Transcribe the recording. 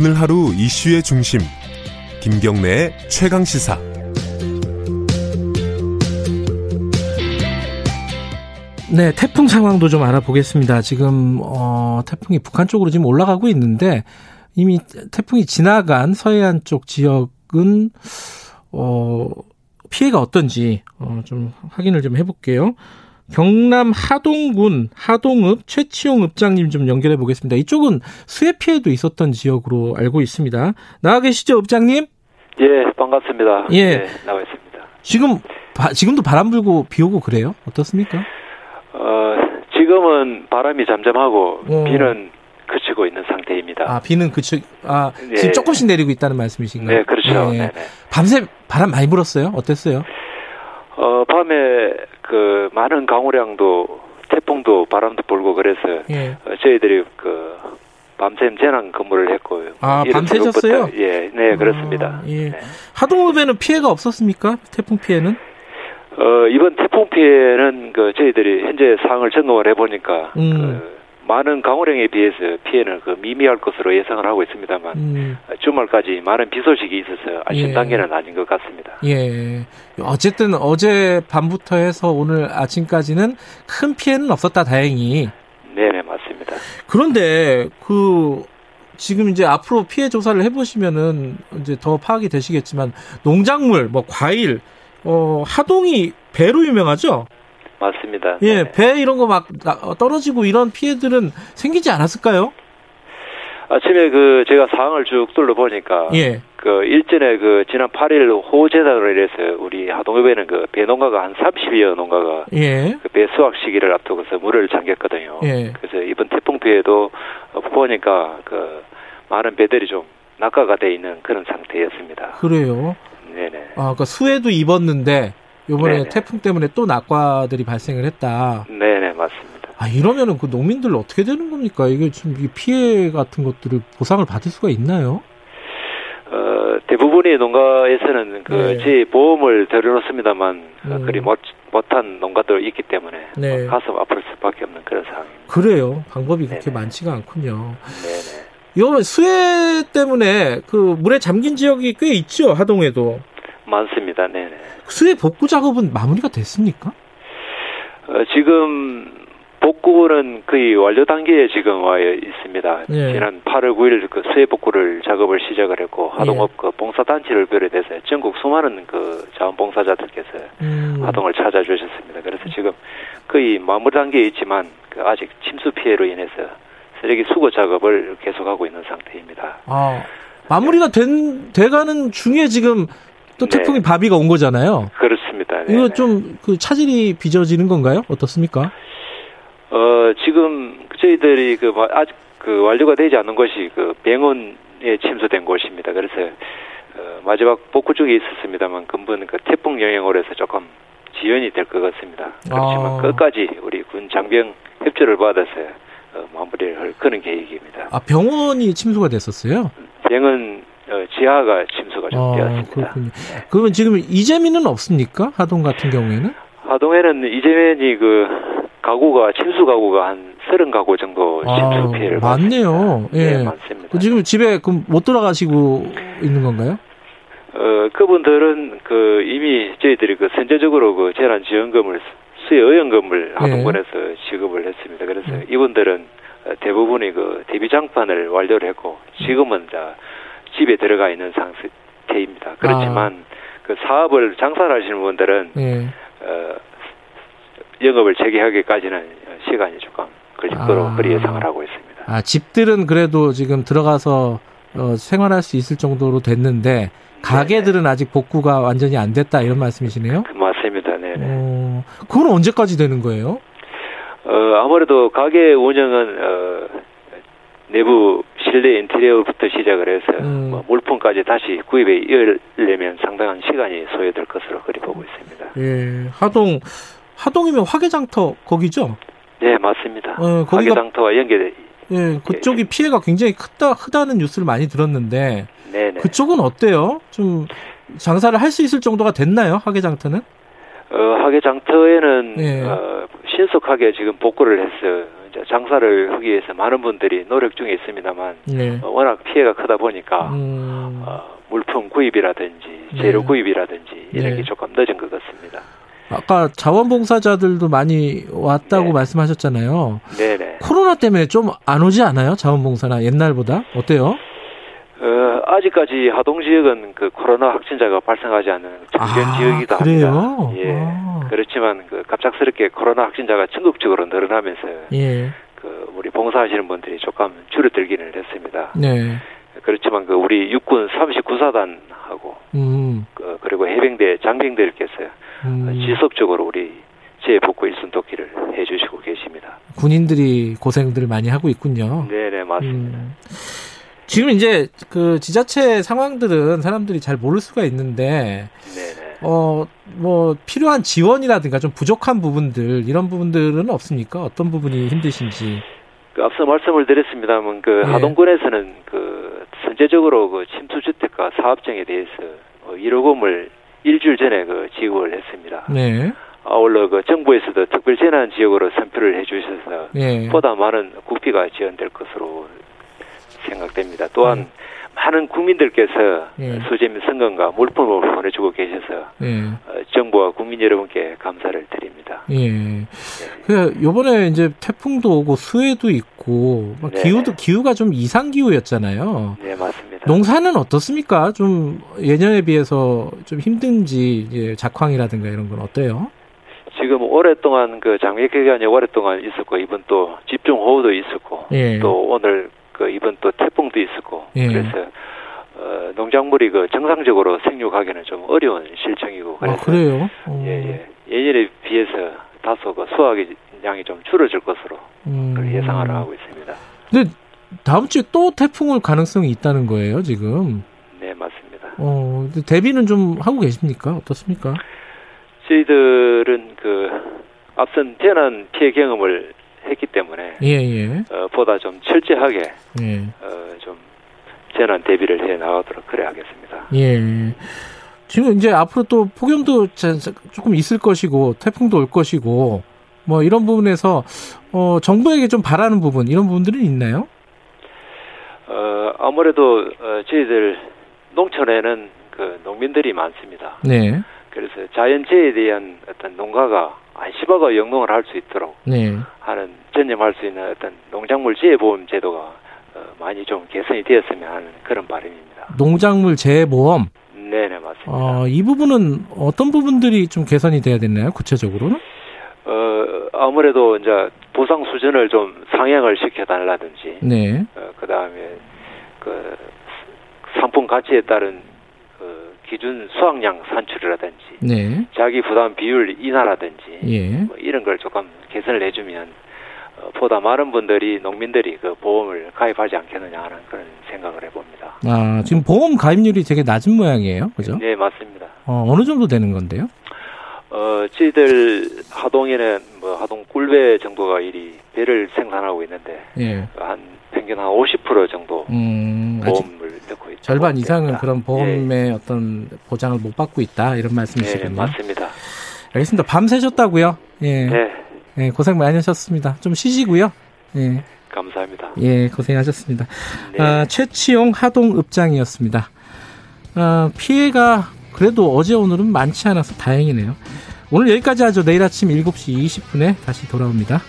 오늘 하루 이슈의 중심 김경래의 최강 시사 네, 태풍 상황도 좀 알아보겠습니다. 지금 어, 태풍이 북한 쪽으로 지금 올라가고 있는데 이미 태풍이 지나간 서해안 쪽 지역은 어, 피해가 어떤지 어, 좀 확인을 좀 해볼게요. 경남 하동군 하동읍 최치용 읍장님 좀 연결해 보겠습니다. 이쪽은 수해 피해도 있었던 지역으로 알고 있습니다. 나와 계시죠, 읍장님? 예, 반갑습니다. 예. 네, 나와 있습니다. 지금 바, 지금도 바람 불고 비 오고 그래요? 어떻습니까? 어, 지금은 바람이 잠잠하고 어. 비는 그치고 있는 상태입니다. 아, 비는 그쪽 아, 예. 지금 조금씩 내리고 있다는 말씀이신가요? 네, 그렇죠. 예. 밤새 바람 많이 불었어요? 어땠어요? 어, 밤에 그 많은 강우량도 태풍도 바람도 불고 그래서 예. 어, 저희들이 그 밤샘 재난 근무를 했고 아, 밤새셨어요? 예, 네, 그렇습니다. 아, 예. 네. 하동읍에는 피해가 없었습니까? 태풍 피해는? 어, 이번 태풍 피해는 그 저희들이 현재 상황을 점검을 해보니까 음. 그 많은 강우량에 비해서 피해는 그 미미할 것으로 예상을 하고 있습니다만 음, 주말까지 많은 비 소식이 있어서 안심 예. 단계는 아닌 것 같습니다. 예. 어쨌든 어제 밤부터 해서 오늘 아침까지는 큰 피해는 없었다, 다행히. 네 네 맞습니다. 그런데 그 지금 이제 앞으로 피해 조사를 해보시면은 이제 더 파악이 되시겠지만 농작물, 뭐 과일, 어 하동이 배로 유명하죠. 맞습니다. 예, 네. 배 이런 거 막 떨어지고 이런 피해들은 생기지 않았을까요? 아침에 그 제가 상황을 쭉 둘러보니까 예, 그 일전에 그 지난 8일 호재단으로 인해서 우리 하동읍에는 그 배 농가가 한 30여 농가가 예, 그배 수확 시기를 앞두고서 물을 잠겼거든요. 예. 그래서 이번 태풍 피해도 어, 보니까 그 많은 배들이 좀 낙하가 돼 있는 그런 상태였습니다. 그래요. 네네. 아, 그러니까 수해도 입었는데 요번에 네네. 태풍 때문에 또 낙과들이 발생을 했다. 네네 맞습니다. 아, 이러면은 그 농민들 어떻게 되는 겁니까? 이게 지금 이 피해 같은 것들을 보상을 받을 수가 있나요? 어, 대부분의 농가에서는 그 네. 제 보험을 들여놓습니다만 어, 음. 그리 못, 못한 농가도 있기 때문에 네. 어, 가슴 아플 수밖에 없는 그런 상황입니다. 그래요. 방법이 그렇게 네네. 많지가 않군요. 네네. 수해 때문에 그 물에 잠긴 지역이 꽤 있죠, 하동에도. 많습니다. 네네. 수해 복구 작업은 마무리가 됐습니까? 어, 지금 복구는 거의 완료 단계에 지금 와 있습니다. 예. 지난 8월 9일 그 수해 복구를 작업을 시작을 했고 예. 하동업 그 봉사단체를 비롯해서 전국 수많은 그 자원봉사자들께서 음. 하동을 찾아주셨습니다. 그래서 지금 거의 마무리 단계에 있지만 그 아직 침수 피해로 인해서 쓰레기 수거 작업을 계속하고 있는 상태입니다. 아, 마무리가 된, 돼가는 중에 지금 또 네. 태풍이 바비가 온 거잖아요. 그렇습니다. 네. 이거 좀 그 차질이 빚어지는 건가요? 어떻습니까? 어, 지금 저희들이 그 마- 아직 그 완료가 되지 않은 것이 그 병원에 침수된 곳입니다. 그래서 어, 마지막 복구 쪽에 있었습니다만 근본 그 태풍 영향으로 해서 조금 지연이 될 것 같습니다. 그렇지만 아. 끝까지 우리 군 장병 협조를 받아서 어, 마무리를 할 그런 계획입니다. 아, 병원이 침수가 됐었어요? 병원 어, 지하가 침수가 좀 아, 되었습니다. 그렇군요. 그러면 지금 이재민은 없습니까? 하동 같은 경우에는? 하동에는 이재민이 그 가구가 침수 가구가 한 30가구 정도 침수 피해를 아, 많네요. 받았습니다. 예. 네, 많습니다. 그 지금 집에 그럼 못 들어가시고 있는 건가요? 어, 그분들은 그 이미 저희들이 그 선제적으로 그 재난 지원금을 수혜 의원금을 예. 하동군에서 지급을 했습니다. 그래서 음. 이분들은 어, 대부분이 그 대비 장판을 완료를 했고 지금은 자 집에 들어가 있는 상태입니다. 그렇지만 그 사업을 장사를 하시는 분들은 예. 어, 영업을 재개하기까지는 시간이 조금 걸릴 거로 아. 예상을 하고 있습니다. 아, 집들은 그래도 지금 들어가서 어, 생활할 수 있을 정도로 됐는데 가게들은 아직 복구가 완전히 안 됐다 이런 말씀이시네요? 그 맞습니다. 네. 네. 어, 그건 언제까지 되는 거예요? 어, 아무래도 가게 운영은 어, 내부 실내 인테리어부터 시작을 해서 음. 뭐 물품까지 다시 구입에 이으려면 상당한 시간이 소요될 것으로 그리 보고 있습니다. 예, 하동 하동이면 화개장터 거기죠? 네, 맞습니다. 어, 거기가- 가게장터와 연계 예, 그쪽이 피해가 굉장히 크다 크다는 뉴스를 많이 들었는데 네, 네. 그쪽은 어때요? 좀 장사를 할 수 있을 정도가 됐나요? 화개장터는? 어, 하계장터에는 네. 어, 신속하게 지금 복구를 이제 장사를 하기 위해서 많은 분들이 노력 중에 있습니다만 네. 어, 워낙 피해가 크다 보니까 음, 어, 물품 구입이라든지 재료 네. 구입이라든지 이런 네. 게 조금 늦은 것 같습니다. 아까 자원봉사자들도 많이 왔다고 네. 말씀하셨잖아요. 네네. 코로나 때문에 좀 안 오지 않아요? 자원봉사나 옛날보다 어때요? 어, 아직까지 하동 지역은 그 코로나 확진자가 발생하지 않는 정전 아, 지역이기도 그래요? 합니다. 예. 아. 그렇지만 그 갑작스럽게 코로나 확진자가 전국적으로 늘어나면서 예, 그 우리 봉사하시는 분들이 조금 줄어들기는 했습니다. 네, 그렇지만 그 우리 육군 39사단하고 음, 그 그리고 해병대 장병들께서 음, 지속적으로 우리 재복구 일순 돕기를 해주시고 계십니다. 군인들이 고생들을 많이 하고 있군요. 네네 맞습니다. 음. 지금 이제 그 지자체 상황들은 사람들이 잘 모를 수가 있는데 네네. 어 뭐 필요한 지원이라든가 좀 부족한 부분들 이런 부분들은 없습니까? 어떤 부분이 힘드신지. 그 앞서 말씀을 드렸습니다만 그 네. 하동군에서는 그 선제적으로 그 침투주택과 사업장에 대해서 어, 1억 원을 일주일 전에 그 지급을 했습니다. 네, 아울러 그 정부에서도 특별 재난 지역으로 선표를 해주셔서 예, 보다 많은 국비가 지원될 것으로 생각됩니다. 또한 많은 국민들께서 예. 수재 및 성금과 물품을 보내주고 계셔서 예, 어, 정부와 국민 여러분께 감사를 드립니다. 예. 그 요번에 이제 태풍도 오고 수해도 있고 막 네. 기후도 기후가 좀 이상 기후였잖아요. 네 맞습니다. 농사는 어떻습니까? 좀 예년에 비해서 좀 힘든지 이제 작황이라든가 이런 건 어때요? 지금 오랫동안 그 장기 기간이 오랫동안 있었고 이번 또 집중 호우도 있었고 예. 또 오늘 그 이번 또 태풍도 있었고 예. 그래서 어, 농작물이 그 정상적으로 생육하기는 좀 어려운 실정이고 아, 그래서 그래요? 어, 예, 예. 예년에 비해서 다소 그 수확의 양이 좀 줄어들 것으로 음. 예상을 하고 있습니다. 근데 다음 주에 또 태풍 올 가능성이 있다는 거예요, 지금. 네, 맞습니다. 어, 대비는 좀 하고 계십니까? 어떻습니까? 저희들은 그 앞선 재난 피해 경험을 했기 때문에 예, 예. 어, 보다 좀 철저하게 예. 어, 좀 재난 대비를 해 나가도록 그래야 하겠습니다. 예. 지금 이제 앞으로 또 폭염도 자- 조금 있을 것이고 태풍도 올 것이고 뭐 이런 부분에서 어 정부에게 좀 바라는 부분 이런 부분들은 있나요? 어, 아무래도 어, 저희들 농촌에는 그 농민들이 많습니다. 네. 그래서 자연재해에 대한 어떤 농가가 안심하고 영농을 할 수 있도록 네. 하는 전념할 수 있는 어떤 농작물 재해보험 제도가 어, 많이 좀 개선이 되었으면 하는 그런 바람입니다. 농작물 재보험 네네 맞습니다. 어, 이 부분은 어떤 부분들이 좀 개선이 돼야 되나요? 구체적으로는? 어 아무래도 이제 보상 수준을 좀 상향을 시켜달라든지 네. 어, 그 다음에 그 상품 가치에 따른 그 기준 수확량 산출이라든지 네. 자기 부담 비율 인하라든지 예. 뭐 이런 걸 조금 개선을 해주면 어, 보다 많은 분들이 농민들이 그 보험을 가입하지 않겠느냐 하는 그런 생각을 해봅니다. 아, 지금 보험 가입률이 되게 낮은 모양이에요. 그죠? 네 맞습니다. 어, 어느 정도 되는 건데요? 어 저희들 하동에는 뭐 하동 꿀배 정도가 이리 배를 생산하고 있는데 예. 한 평균 한 50% 정도 음, 아직 넣고 있죠. 절반 이상은 그런 보험의 예. 어떤 보장을 못 받고 있다 이런 네, 말씀이시군요. 맞습니다. 알겠습니다. 밤새셨다고요? 예. 네, 예, 고생 많이 하셨습니다. 좀 쉬시고요. 예. 감사합니다. 예, 고생하셨습니다. 네. 아, 최치용 하동읍장이었습니다. 아, 피해가 그래도 어제 오늘은 많지 않아서 다행이네요. 오늘 여기까지 하죠. 내일 아침 7시 20분에 다시 돌아옵니다.